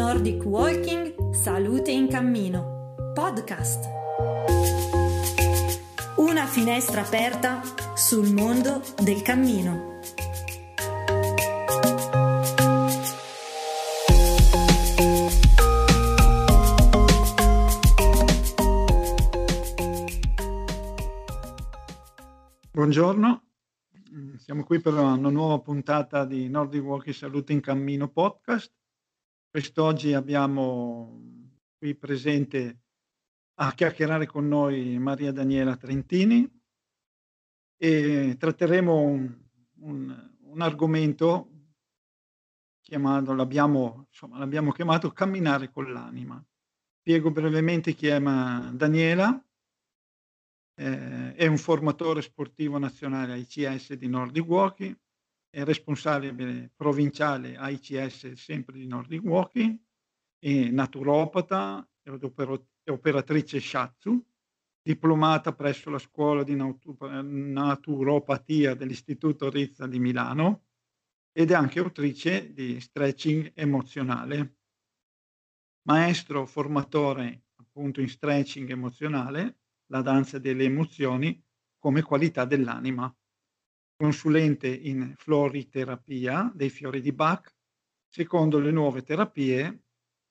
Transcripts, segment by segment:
Nordic Walking Salute in Cammino Podcast. Una finestra aperta sul mondo del cammino. Buongiorno, siamo qui per una nuova puntata di Nordic Walking Salute in Cammino podcast. Quest'oggi abbiamo qui presente a chiacchierare con noi Maria Daniela Trentini e tratteremo un, un, un argomento chiamato, l'abbiamo, insomma, l'abbiamo chiamato camminare con l'anima. Spiego brevemente chi è Daniela. Eh, è un formatore sportivo nazionale ICS di Nordic Walking è responsabile provinciale AICS sempre di Nordic Walking, è naturopata e operatrice Shatsu, diplomata presso la scuola di naturopatia dell'Istituto Rizza di Milano ed è anche autrice di stretching emozionale. Maestro formatore appunto in stretching emozionale, la danza delle emozioni come qualità dell'anima consulente in floriterapia dei fiori di Bach, secondo le nuove terapie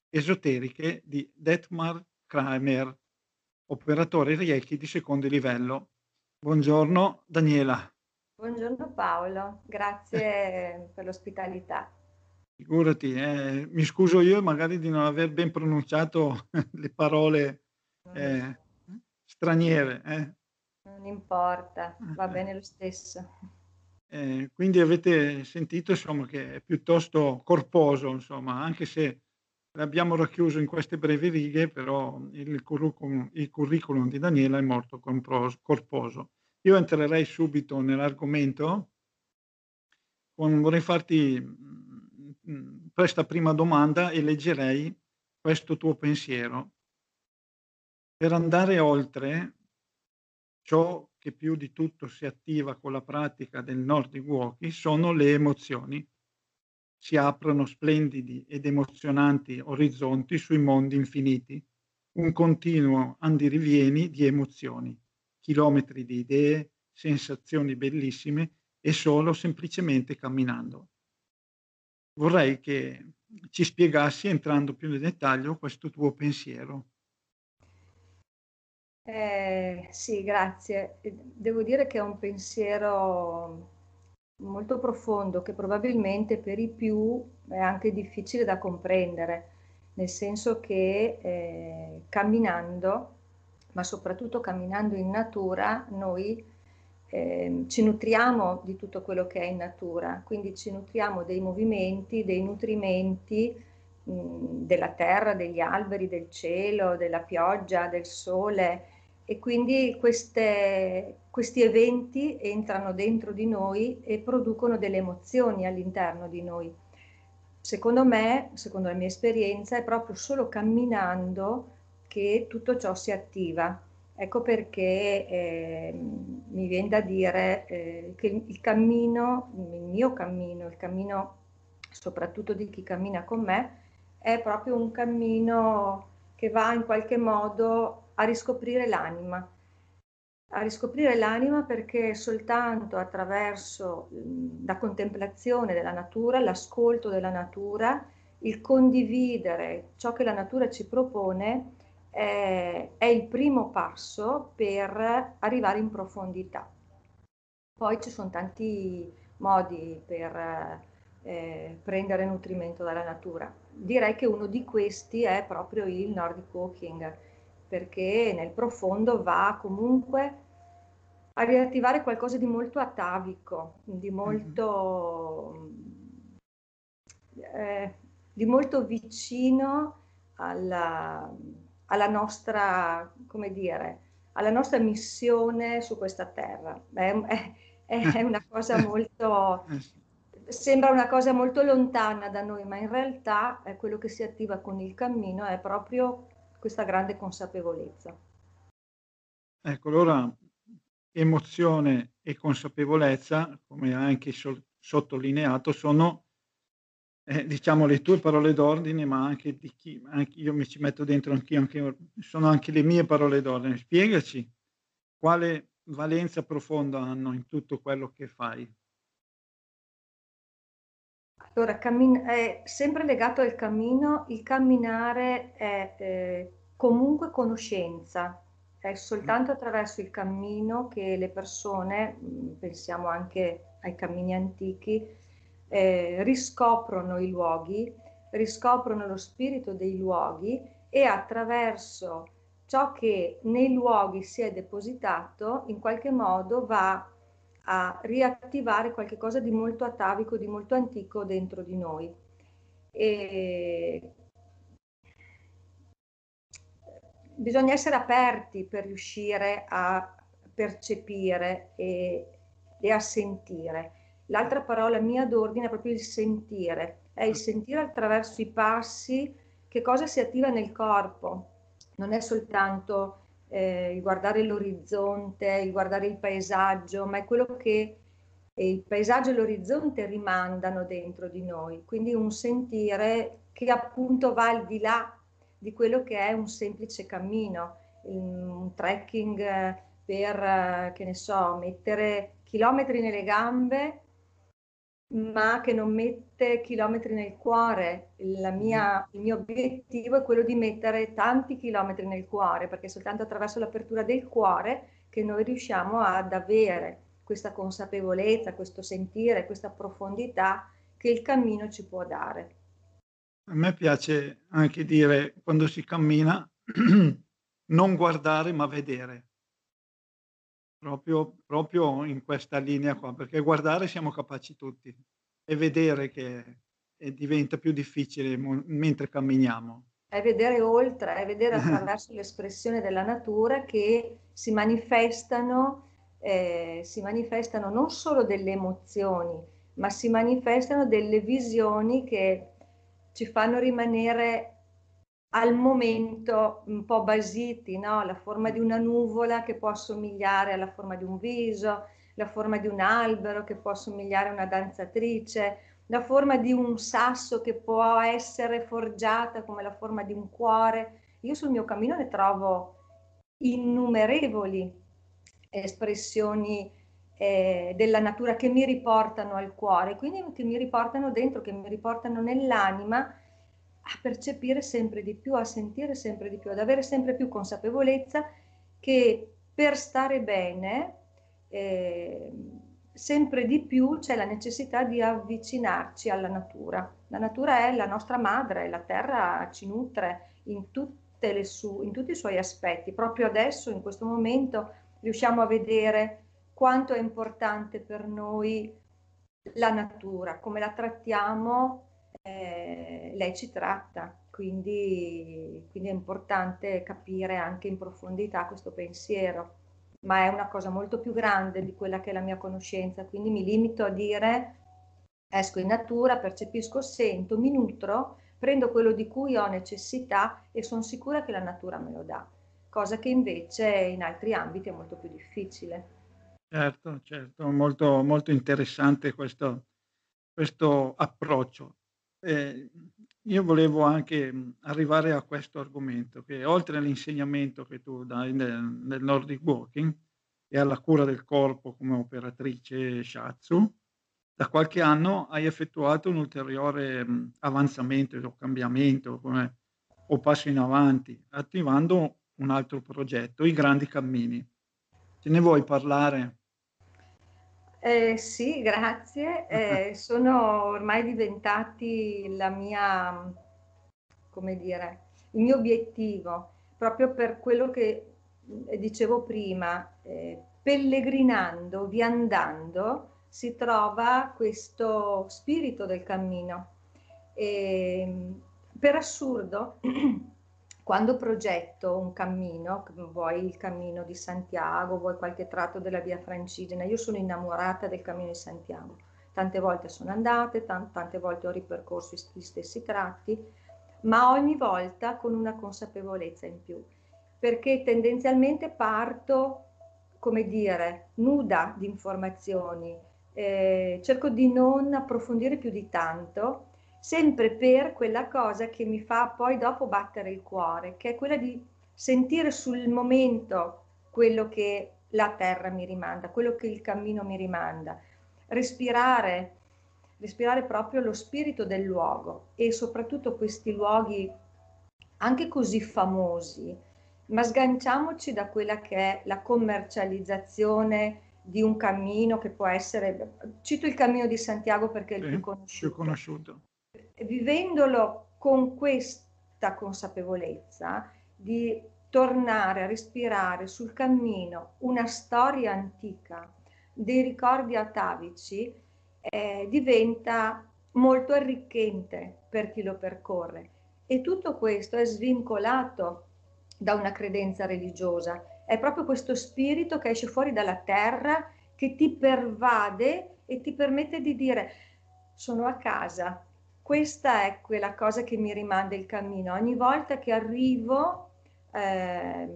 esoteriche di Detmar Kramer, operatore Reiki di secondo livello. Buongiorno Daniela. Buongiorno Paolo, grazie per l'ospitalità. Figurati, eh, mi scuso io magari di non aver ben pronunciato le parole eh, straniere. Eh. Non importa, va eh. bene lo stesso. Eh, quindi avete sentito insomma, che è piuttosto corposo, insomma, anche se l'abbiamo racchiuso in queste brevi righe, però il curriculum, il curriculum di Daniela è molto corposo. Io entrerei subito nell'argomento. Con, vorrei farti mm, questa prima domanda e leggerei questo tuo pensiero. Per andare oltre ciò che più di tutto si attiva con la pratica del Nordic Walking sono le emozioni. Si aprono splendidi ed emozionanti orizzonti sui mondi infiniti, un continuo andirivieni di emozioni, chilometri di idee, sensazioni bellissime e solo semplicemente camminando. Vorrei che ci spiegassi, entrando più nel dettaglio, questo tuo pensiero. Eh, sì, grazie. Devo dire che è un pensiero molto profondo che probabilmente per i più è anche difficile da comprendere, nel senso che eh, camminando, ma soprattutto camminando in natura, noi eh, ci nutriamo di tutto quello che è in natura, quindi ci nutriamo dei movimenti, dei nutrimenti della terra, degli alberi, del cielo, della pioggia, del sole e quindi queste, questi eventi entrano dentro di noi e producono delle emozioni all'interno di noi. Secondo me, secondo la mia esperienza, è proprio solo camminando che tutto ciò si attiva. Ecco perché eh, mi viene da dire eh, che il cammino, il mio cammino, il cammino soprattutto di chi cammina con me, è proprio un cammino che va in qualche modo a riscoprire l'anima, a riscoprire l'anima perché soltanto attraverso la contemplazione della natura, l'ascolto della natura, il condividere ciò che la natura ci propone è, è il primo passo per arrivare in profondità. Poi ci sono tanti modi per eh, prendere nutrimento dalla natura. Direi che uno di questi è proprio il Nordic Walking, perché nel profondo va comunque a riattivare qualcosa di molto atavico, di molto, eh, di molto vicino alla, alla, nostra, come dire, alla nostra missione su questa terra. È, è, è una cosa molto, sembra una cosa molto lontana da noi, ma in realtà è quello che si attiva con il cammino è proprio questa grande consapevolezza. Ecco, allora emozione e consapevolezza, come anche so- sottolineato, sono eh, diciamo le tue parole d'ordine, ma anche di chi, anche io mi ci metto dentro anch'io, anche, sono anche le mie parole d'ordine. Spiegaci quale valenza profonda hanno in tutto quello che fai. Allora, cammin- è sempre legato al cammino, il camminare è eh, comunque conoscenza, è soltanto attraverso il cammino che le persone, mm, pensiamo anche ai cammini antichi, eh, riscoprono i luoghi, riscoprono lo spirito dei luoghi e attraverso ciò che nei luoghi si è depositato in qualche modo va a riattivare qualcosa di molto atavico, di molto antico dentro di noi. E bisogna essere aperti per riuscire a percepire e, e a sentire. L'altra parola mia d'ordine è proprio il sentire, è il sentire attraverso i passi che cosa si attiva nel corpo. Non è soltanto eh, il guardare l'orizzonte, il guardare il paesaggio, ma è quello che il paesaggio e l'orizzonte rimandano dentro di noi. Quindi un sentire che appunto va al di là di quello che è un semplice cammino, un trekking eh, per, eh, che ne so, mettere chilometri nelle gambe, ma che non mette chilometri nel cuore. Mia, il mio obiettivo è quello di mettere tanti chilometri nel cuore, perché è soltanto attraverso l'apertura del cuore che noi riusciamo ad avere questa consapevolezza, questo sentire, questa profondità che il cammino ci può dare. A me piace anche dire quando si cammina non guardare ma vedere. Proprio, proprio in questa linea qua, perché guardare siamo capaci tutti e vedere che e diventa più difficile mo- mentre camminiamo. È vedere oltre, è vedere attraverso l'espressione della natura che si manifestano, eh, si manifestano non solo delle emozioni, ma si manifestano delle visioni che ci fanno rimanere al momento un po' basiti, no? la forma di una nuvola che può assomigliare alla forma di un viso, la forma di un albero che può assomigliare a una danzatrice, la forma di un sasso che può essere forgiata come la forma di un cuore. Io sul mio cammino ne trovo innumerevoli espressioni eh, della natura che mi riportano al cuore, quindi che mi riportano dentro, che mi riportano nell'anima a percepire sempre di più, a sentire sempre di più, ad avere sempre più consapevolezza che per stare bene eh, sempre di più c'è la necessità di avvicinarci alla natura. La natura è la nostra madre, la terra ci nutre in, su- in tutti i suoi aspetti. Proprio adesso, in questo momento, riusciamo a vedere quanto è importante per noi la natura, come la trattiamo, eh, lei ci tratta, quindi, quindi è importante capire anche in profondità questo pensiero, ma è una cosa molto più grande di quella che è la mia conoscenza, quindi mi limito a dire esco in natura, percepisco, sento, mi nutro, prendo quello di cui ho necessità e sono sicura che la natura me lo dà, cosa che invece in altri ambiti è molto più difficile. Certo, certo, molto, molto interessante questo, questo approccio. Eh, io volevo anche arrivare a questo argomento, che oltre all'insegnamento che tu dai nel, nel Nordic Walking e alla cura del corpo come operatrice Shatsu, da qualche anno hai effettuato un ulteriore avanzamento o cambiamento come, o passo in avanti, attivando un altro progetto, i grandi cammini. Ce ne vuoi parlare? Eh, sì, grazie. Eh, sono ormai diventati la mia, come dire, il mio obiettivo, proprio per quello che eh, dicevo prima, eh, pellegrinando, viandando, si trova questo spirito del cammino. E, ehm, per assurdo, quando progetto un cammino, vuoi il cammino di Santiago, vuoi qualche tratto della via Francigena, io sono innamorata del cammino di Santiago. Tante volte sono andate, tante volte ho ripercorso gli stessi tratti, ma ogni volta con una consapevolezza in più, perché tendenzialmente parto, come dire, nuda di informazioni, eh, cerco di non approfondire più di tanto sempre per quella cosa che mi fa poi dopo battere il cuore, che è quella di sentire sul momento quello che la terra mi rimanda, quello che il cammino mi rimanda, respirare, respirare proprio lo spirito del luogo e soprattutto questi luoghi anche così famosi, ma sganciamoci da quella che è la commercializzazione di un cammino che può essere, cito il cammino di Santiago perché è il Sì, più conosciuto. più conosciuto. Vivendolo con questa consapevolezza di tornare a respirare sul cammino una storia antica, dei ricordi atavici, eh, diventa molto arricchente per chi lo percorre. E tutto questo è svincolato da una credenza religiosa, è proprio questo spirito che esce fuori dalla terra, che ti pervade e ti permette di dire sono a casa. Questa è quella cosa che mi rimanda il cammino. Ogni volta che arrivo, eh,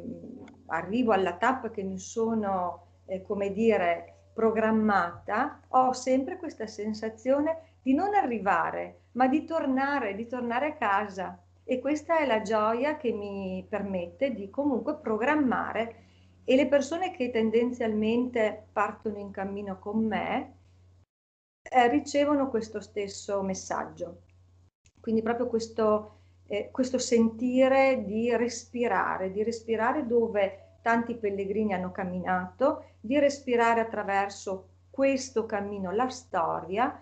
arrivo alla tappa che mi sono, eh, come dire, programmata, ho sempre questa sensazione di non arrivare, ma di tornare, di tornare a casa. E questa è la gioia che mi permette di comunque programmare e le persone che tendenzialmente partono in cammino con me eh, ricevono questo stesso messaggio. Quindi proprio questo, eh, questo sentire di respirare, di respirare dove tanti pellegrini hanno camminato, di respirare attraverso questo cammino, la storia,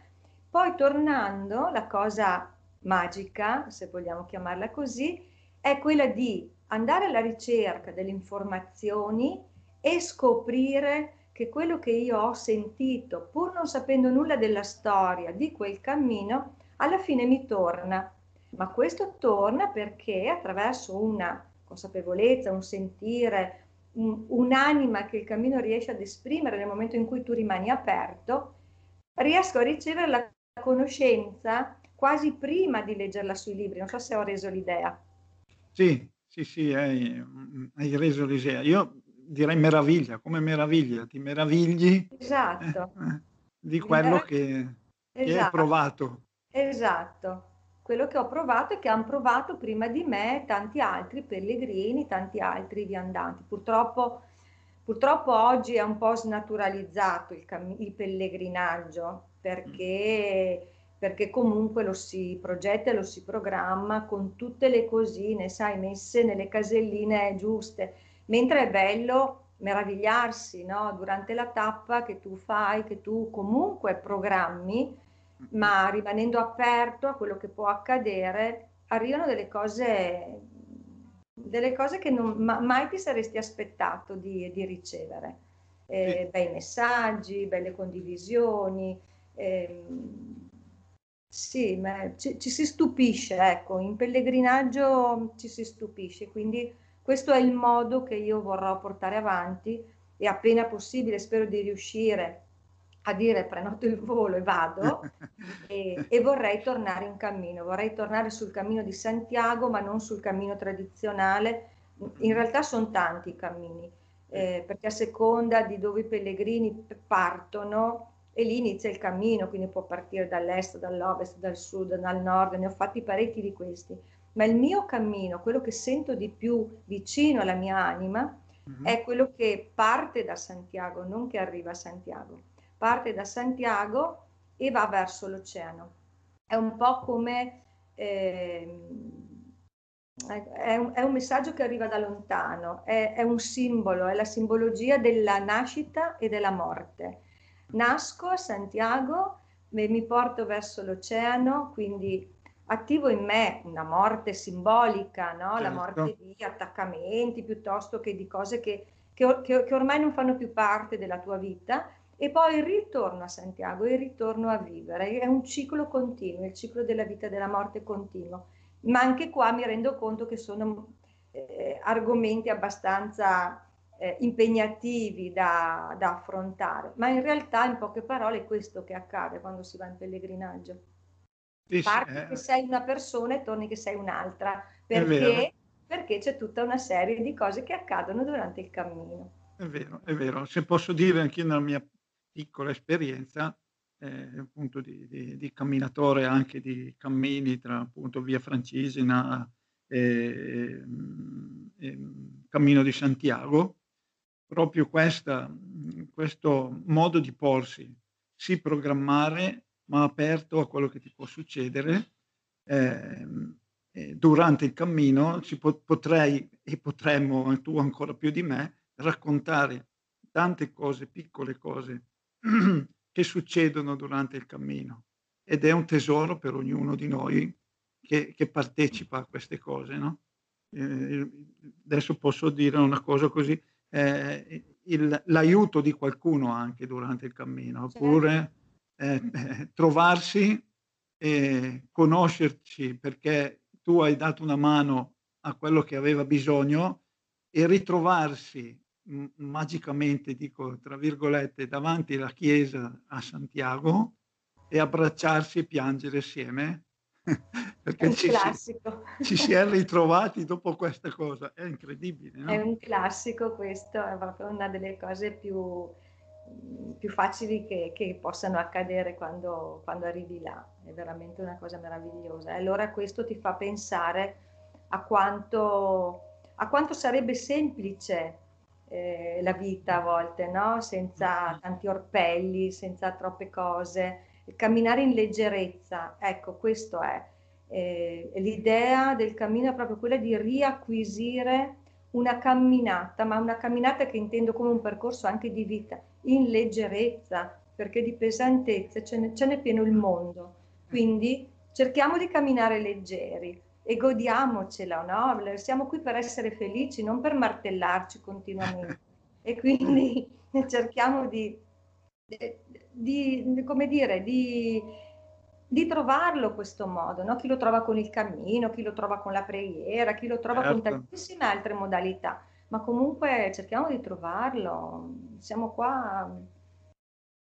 poi tornando, la cosa magica, se vogliamo chiamarla così, è quella di andare alla ricerca delle informazioni e scoprire che quello che io ho sentito, pur non sapendo nulla della storia di quel cammino, alla fine mi torna. Ma questo torna perché attraverso una consapevolezza, un sentire, un, un'anima che il cammino riesce ad esprimere nel momento in cui tu rimani aperto, riesco a ricevere la conoscenza quasi prima di leggerla sui libri. Non so se ho reso l'idea. Sì, sì, sì, hai, hai reso l'idea. Io direi meraviglia, come meraviglia, ti meravigli Esatto. eh, eh, di quello che, che hai Esatto. provato. Esatto, quello che ho provato e che hanno provato prima di me tanti altri pellegrini, tanti altri viandanti. Purtroppo, purtroppo oggi è un po' snaturalizzato il, cammi- il pellegrinaggio perché, perché comunque lo si progetta e lo si programma con tutte le cosine, sai, messe nelle caselline giuste, mentre è bello meravigliarsi, no? Durante la tappa che tu fai, che tu comunque programmi ma rimanendo aperto a quello che può accadere, arrivano delle cose, delle cose che non, ma, mai ti saresti aspettato di, di ricevere. Eh, bei messaggi, belle condivisioni. ehm, sì, ma ci, ci si stupisce, ecco, in pellegrinaggio ci si stupisce, quindi questo è il modo che io vorrò portare avanti e appena possibile spero di riuscire a dire prenoto il volo e vado e, e vorrei tornare in cammino, vorrei tornare sul cammino di Santiago ma non sul cammino tradizionale. In realtà sono tanti i cammini, eh, perché a seconda di dove i pellegrini partono e lì inizia il cammino, quindi può partire dall'est, dall'ovest, dal sud, dal nord, ne ho fatti parecchi di questi. Ma il mio cammino, quello che sento di più vicino alla mia anima, Mhm. è quello che parte da Santiago, non che arriva a Santiago. Parte da Santiago e va verso l'oceano. È un po' come... ehm, è un, è un messaggio che arriva da lontano, è, è un simbolo, è la simbologia della nascita e della morte. Nasco a Santiago mi porto verso l'oceano, quindi attivo in me una morte simbolica, no? La Certo. morte di attaccamenti piuttosto che di cose che, che che- che ormai non fanno più parte della tua vita. E poi ritorno a Santiago e ritorno a vivere. È un ciclo continuo, il ciclo della vita e della morte continuo. Ma anche qua mi rendo conto che sono eh, argomenti abbastanza eh, impegnativi da, da affrontare, ma in realtà in poche parole è questo che accade quando si va in pellegrinaggio. Sì, Parti eh, che sei una persona e torni che sei un'altra, perché, perché c'è tutta una serie di cose che accadono durante il cammino. È vero, è vero. Se posso dire anche nella mia piccola esperienza, eh, appunto di, di, di, camminatore anche di cammini tra appunto via Francesina e, e, e Cammino di Santiago, proprio questa, questo modo di porsi, sì programmare ma aperto a quello che ti può succedere. Eh, durante il cammino ci po- potrei e potremmo, tu ancora più di me, raccontare tante cose, piccole cose che succedono durante il cammino ed è un tesoro per ognuno di noi che, che partecipa a queste cose. No? Eh, adesso posso dire una cosa così, eh, il, l'aiuto di qualcuno anche durante il cammino, certo. oppure eh, trovarsi e conoscerci perché tu hai dato una mano a quello che aveva bisogno e ritrovarsi magicamente, dico tra virgolette, davanti alla chiesa a Santiago e abbracciarsi e piangere assieme. Perché ci si, ci si, è ritrovati dopo questa cosa, è incredibile. No? È un classico questo, è proprio una delle cose più, più facili che, che, possano accadere quando, quando arrivi là, è veramente una cosa meravigliosa. E allora questo ti fa pensare a quanto, a quanto sarebbe semplice eh, la vita a volte, no? senza tanti orpelli, senza troppe cose, camminare in leggerezza, ecco questo è. Eh, l'idea del cammino è proprio quella di riacquisire una camminata, ma una camminata che intendo come un percorso anche di vita, in leggerezza, perché di pesantezza ce n'è, ce n'è pieno il mondo. Quindi cerchiamo di camminare leggeri, e godiamocela, no? Siamo qui per essere felici, non per martellarci continuamente. e quindi cerchiamo di, di, come dire, di, di trovarlo questo modo, no? Chi lo trova con il cammino, chi lo trova con la preghiera, chi lo trova certo. con tantissime altre modalità, ma comunque cerchiamo di trovarlo. Siamo qua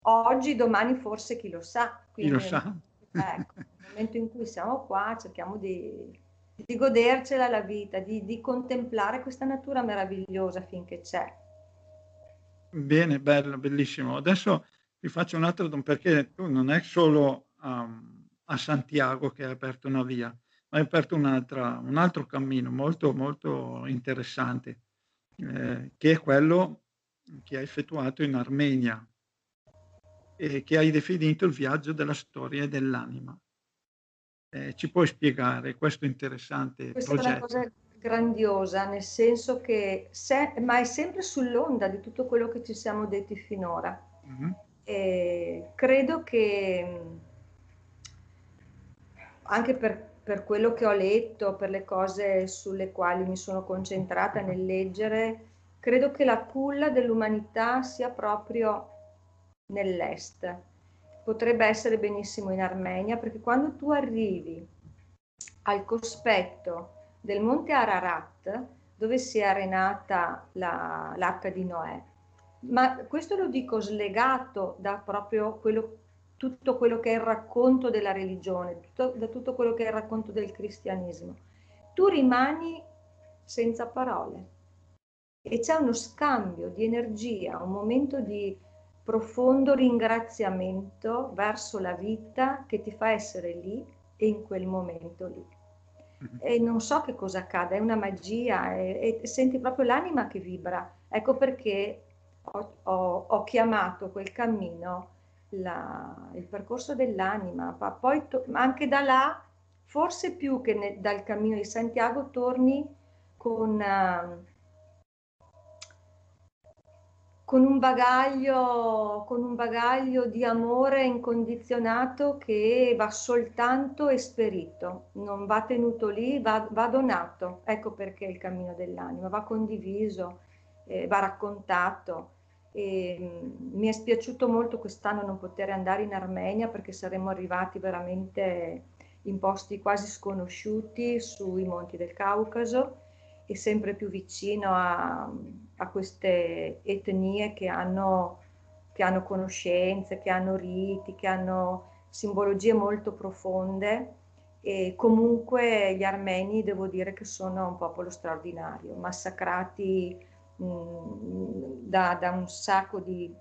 oggi, domani forse chi lo sa. Quindi, chi lo sa. Ecco, nel momento in cui siamo qua cerchiamo di di godercela la vita, di, di contemplare questa natura meravigliosa finché c'è. Bene, bello, bellissimo. Adesso ti faccio un altro perché tu non è solo um, a Santiago che hai aperto una via, ma hai aperto un altro cammino molto, molto interessante, eh, che è quello che hai effettuato in Armenia e che hai definito il viaggio della storia e dell'anima. Eh, ci puoi spiegare questo interessante Questa progetto? è una cosa grandiosa, nel senso che, se, ma è sempre sull'onda di tutto quello che ci siamo detti finora. Mm-hmm. E credo che anche per, per, quello che ho letto, per le cose sulle quali mi sono concentrata nel leggere, credo che la culla dell'umanità sia proprio nell'est. Potrebbe essere benissimo in Armenia, perché quando tu arrivi al cospetto del monte Ararat, dove si è arenata la, l'arca di Noè, ma questo lo dico slegato da proprio quello, tutto quello che è il racconto della religione, tutto, da tutto quello che è il racconto del cristianesimo. Tu rimani senza parole e c'è uno scambio di energia, un momento di profondo ringraziamento verso la vita che ti fa essere lì e in quel momento lì. Mm-hmm. E non so che cosa accade, è una magia e, e senti proprio l'anima che vibra. Ecco perché ho, ho, ho chiamato quel cammino la, il percorso dell'anima, ma poi to- anche da là, forse più che ne, dal cammino di Santiago, torni con... Uh, con un bagaglio, con un bagaglio di amore incondizionato che va soltanto esperito, non va tenuto lì, va, va donato. Ecco perché il cammino dell'anima va condiviso, eh, va raccontato. E, mi è spiaciuto molto quest'anno non poter andare in Armenia perché saremmo arrivati veramente in posti quasi sconosciuti sui monti del Caucaso e sempre più vicino a, a queste etnie che hanno, che hanno conoscenze, che hanno riti, che hanno simbologie molto profonde. E comunque gli armeni devo dire che sono un popolo straordinario, massacrati mh, da, da, un sacco di,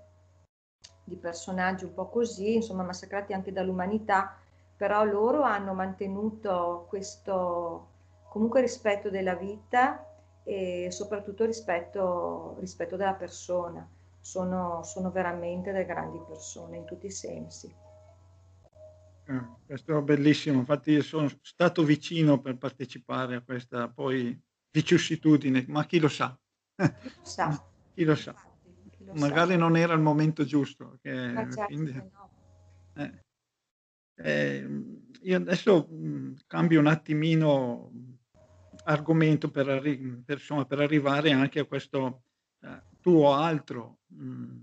di personaggi un po' così, insomma massacrati anche dall'umanità, però loro hanno mantenuto questo comunque rispetto della vita e soprattutto rispetto, rispetto della persona. Sono, sono, veramente delle grandi persone in tutti i sensi. Eh, questo è bellissimo, infatti io sono stato vicino per partecipare a questa poi vicissitudine, ma chi lo sa? Chi lo sa? chi lo sa? Chi lo Magari sa. non era il momento giusto. Che, certo quindi, no. eh, eh, io adesso mh, cambio un attimino argomento per, arri- per, insomma, per arrivare anche a questo eh, tuo altro, mh,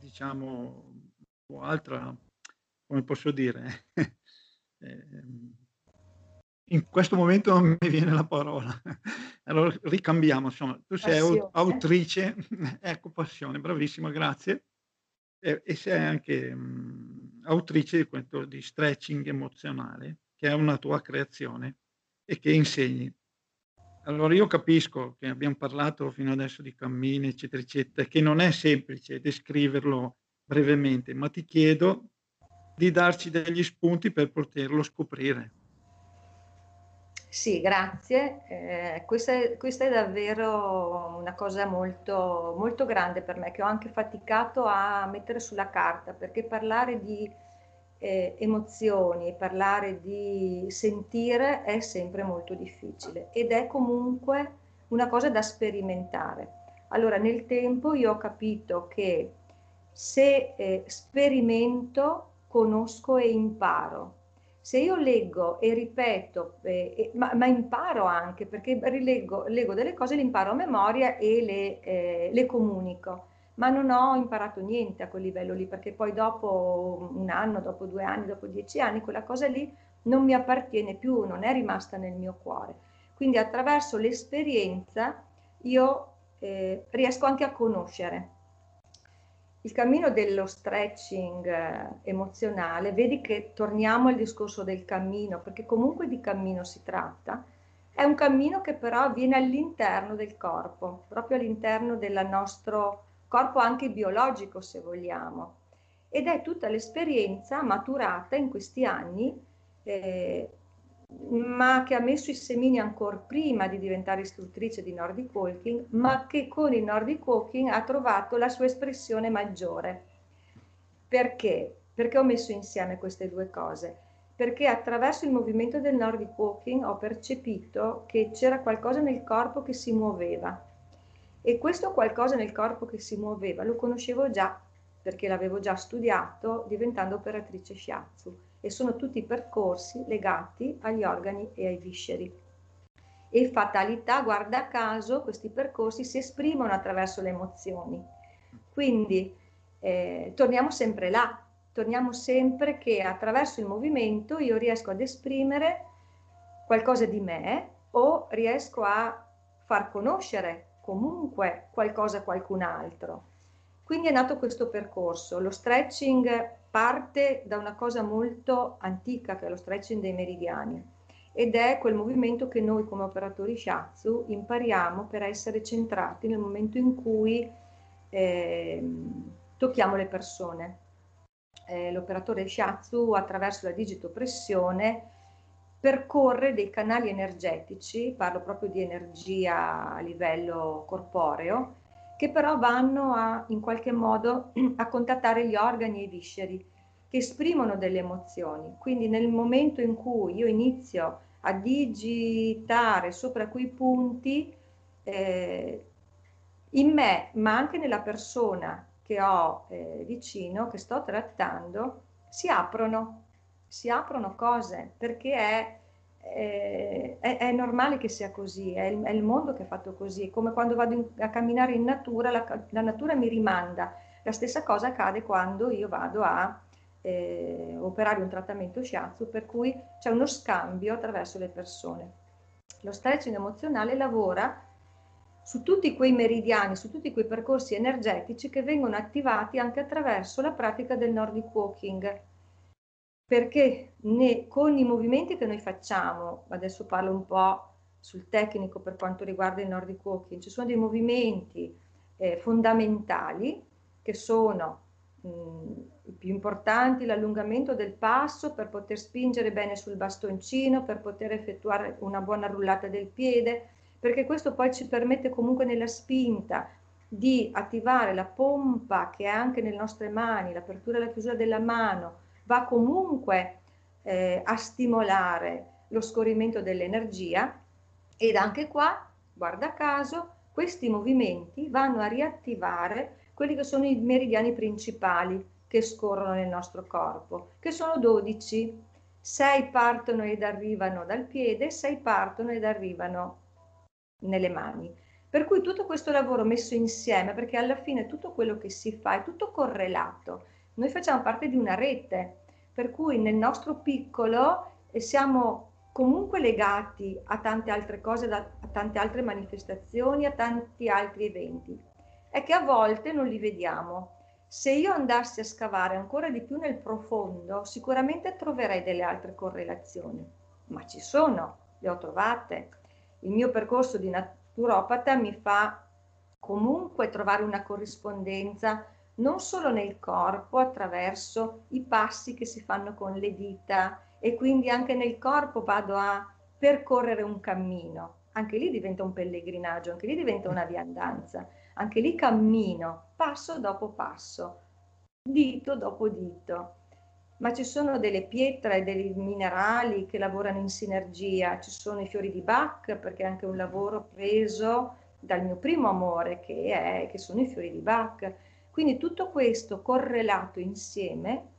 diciamo, tuo altra, come posso dire, eh, in questo momento non mi viene la parola. Allora ricambiamo, insomma, tu sei Passione. autrice, ecco passione, bravissima, grazie. E, e sei anche mh, autrice di, questo, di stretching emozionale, che è una tua creazione e che insegni. Allora io capisco che abbiamo parlato fino adesso di cammini, eccetera, eccetera, che non è semplice descriverlo brevemente, ma ti chiedo di darci degli spunti per poterlo scoprire. Sì, grazie. Eh, questa, è, questa, è, davvero una cosa molto, molto grande per me, che ho anche faticato a mettere sulla carta, perché parlare di eh, emozioni, parlare di sentire è sempre molto difficile ed è comunque una cosa da sperimentare. Allora, nel tempo io ho capito che se eh, sperimento, conosco e imparo se io leggo e ripeto, eh, ma, ma, imparo anche perché rileggo, leggo delle cose, le imparo a memoria e le, eh, le, comunico, ma non ho imparato niente a quel livello lì perché poi dopo un anno, dopo due anni, dopo dieci anni, quella cosa lì non mi appartiene più, non è rimasta nel mio cuore. Quindi attraverso l'esperienza io eh, riesco anche a conoscere il cammino dello stretching eh, emozionale, vedi che torniamo al discorso del cammino, perché comunque di cammino si tratta, è un cammino che però avviene all'interno del corpo, proprio all'interno del nostro corpo anche biologico se vogliamo. Ed è tutta l'esperienza maturata in questi anni eh, ma che ha messo i semini ancora prima di diventare istruttrice di Nordic Walking, ma che con il Nordic Walking ha trovato la sua espressione maggiore. Perché? Perché ho messo insieme queste due cose? Perché attraverso il movimento del Nordic Walking ho percepito che c'era qualcosa nel corpo che si muoveva. E questo qualcosa nel corpo che si muoveva lo conoscevo già, perché l'avevo già studiato diventando operatrice shiatsu e sono tutti percorsi legati agli organi e ai visceri. E fatalità, guarda caso, questi percorsi si esprimono attraverso le emozioni. Quindi eh, torniamo sempre là, torniamo sempre che attraverso il movimento io riesco ad esprimere qualcosa di me o riesco a far conoscere comunque qualcosa a qualcun altro. Quindi è nato questo percorso. Lo stretching parte da una cosa molto antica che è lo stretching dei meridiani ed è quel movimento che noi come operatori shiatsu impariamo per essere centrati nel momento in cui eh, tocchiamo le persone. Eh, l'operatore shiatsu attraverso la digitopressione percorre dei canali energetici, parlo proprio di energia a livello corporeo, che però vanno a, in qualche modo a contattare gli organi e i visceri che esprimono delle emozioni. Quindi nel momento in cui io inizio a digitare sopra quei punti, eh, in me, ma anche nella persona che ho eh, vicino, che sto trattando, si aprono, si aprono cose perché è è, è, normale che sia così, è il, è il, mondo che è fatto così, come quando vado in, a camminare in natura, la, la, natura mi rimanda. La stessa cosa accade quando io vado a eh, operare un trattamento shiatsu, per cui c'è uno scambio attraverso le persone. Lo stretching emozionale lavora su tutti quei meridiani, su tutti quei percorsi energetici che vengono attivati anche attraverso la pratica del Nordic Walking, perché ne, con i movimenti che noi facciamo, adesso parlo un po' sul tecnico per quanto riguarda il Nordic Walking, ci sono dei movimenti eh, fondamentali che sono i più importanti, l'allungamento del passo per poter spingere bene sul bastoncino, per poter effettuare una buona rullata del piede, perché questo poi ci permette comunque nella spinta di attivare la pompa che è anche nelle nostre mani, l'apertura e la chiusura della mano, va comunque eh, a stimolare lo scorrimento dell'energia ed anche qua, guarda caso, questi movimenti vanno a riattivare quelli che sono i meridiani principali che scorrono nel nostro corpo, che sono 12. 6 partono ed arrivano dal piede, 6 partono ed arrivano nelle mani. Per cui tutto questo lavoro messo insieme, perché alla fine tutto quello che si fa è tutto correlato. Noi facciamo parte di una rete, per cui nel nostro piccolo eh, siamo comunque legati a tante altre cose, a tante altre manifestazioni, a tanti altri eventi è che a volte non li vediamo. Se io andassi a scavare ancora di più nel profondo, sicuramente troverei delle altre correlazioni, ma ci sono, le ho trovate. Il mio percorso di naturopata mi fa comunque trovare una corrispondenza non solo nel corpo attraverso i passi che si fanno con le dita e quindi anche nel corpo vado a percorrere un cammino. Anche lì diventa un pellegrinaggio, anche lì diventa una viandanza anche lì cammino passo dopo passo, dito dopo dito. Ma ci sono delle pietre, e dei minerali che lavorano in sinergia, ci sono i fiori di Bach, perché è anche un lavoro preso dal mio primo amore, che, è, che sono i fiori di Bach. Quindi tutto questo correlato insieme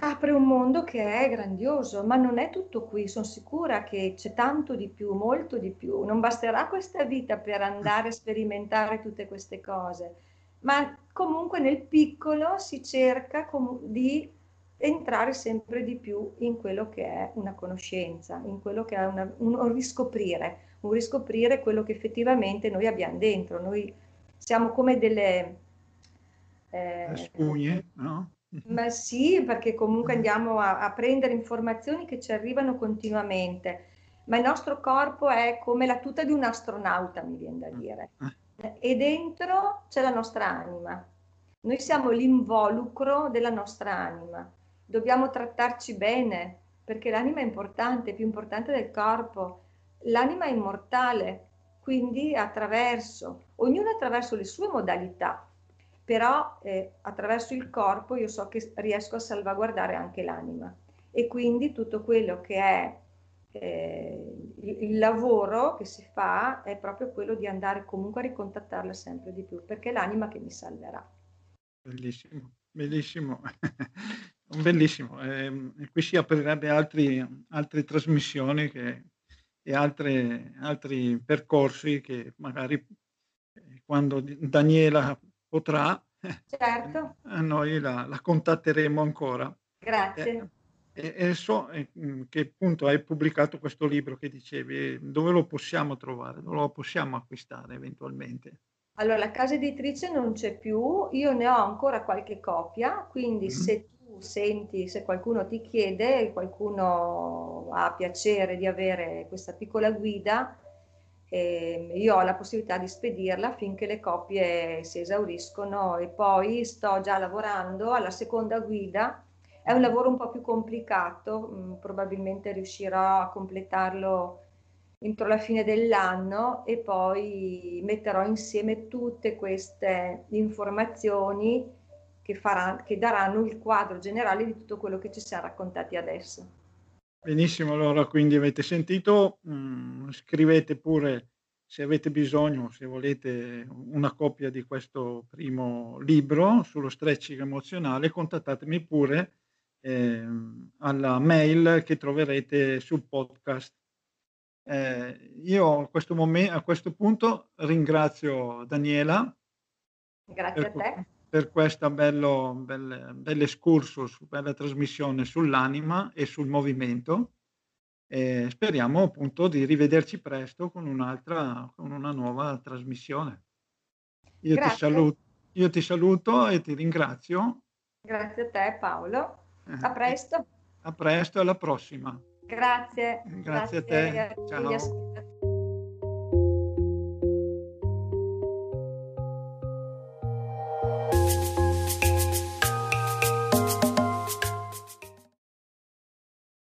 apre un mondo che è grandioso, ma non è tutto qui, sono sicura che c'è tanto di più, molto di più. Non basterà questa vita per andare a sperimentare tutte queste cose, ma comunque nel piccolo si cerca di entrare sempre di più in quello che è una conoscenza, in quello che è una, un riscoprire, un riscoprire quello che effettivamente noi abbiamo dentro. Noi siamo come delle... Eh, spugne, no? Ma sì, perché comunque andiamo a, a prendere informazioni che ci arrivano continuamente, ma il nostro corpo è come la tuta di un astronauta, mi viene da dire. E dentro c'è la nostra anima. Noi siamo l'involucro della nostra anima. Dobbiamo trattarci bene, perché l'anima è importante, è più importante del corpo. L'anima è immortale, quindi attraverso, ognuno attraverso le sue modalità, però eh, attraverso il corpo io so che riesco a salvaguardare anche l'anima e quindi tutto quello che è eh, il, lavoro che si fa è proprio quello di andare comunque a ricontattarla sempre di più perché è l'anima che mi salverà. Bellissimo, bellissimo. Bellissimo, eh, qui si aprirebbe altri, altre trasmissioni che, e altre, altri percorsi che magari eh, quando Daniela potrà, certo. noi la, la, contatteremo ancora. Grazie. E, e so mm, che appunto hai pubblicato questo libro che dicevi, dove lo possiamo trovare, dove lo possiamo acquistare eventualmente? Allora, la casa editrice non c'è più, io ne ho ancora qualche copia, quindi mm-hmm. se tu senti, se qualcuno ti chiede, qualcuno ha piacere di avere questa piccola guida, e io ho la possibilità di spedirla finché le copie si esauriscono e poi sto già lavorando alla seconda guida. È un lavoro un po' più complicato, mh, mm, probabilmente riuscirò a completarlo entro la fine dell'anno e poi metterò insieme tutte queste informazioni che, farà, che daranno il quadro generale di tutto quello che ci siamo raccontati adesso. Benissimo, allora quindi avete sentito, mh, scrivete pure se avete bisogno, se volete una copia di questo primo libro sullo stretching emozionale, contattatemi pure eh, alla mail che troverete sul podcast. Eh, io a questo, momento, a questo punto ringrazio Daniela. Grazie a te per questa bello, belle, belle excursus, bella trasmissione sull'anima e sul movimento. E speriamo appunto di rivederci presto con un'altra, con una nuova trasmissione. Io ti, saluto, io ti saluto e ti ringrazio. Grazie a te Paolo. Eh, a presto. A presto, alla prossima. Grazie. Grazie, Grazie a te. Ciao.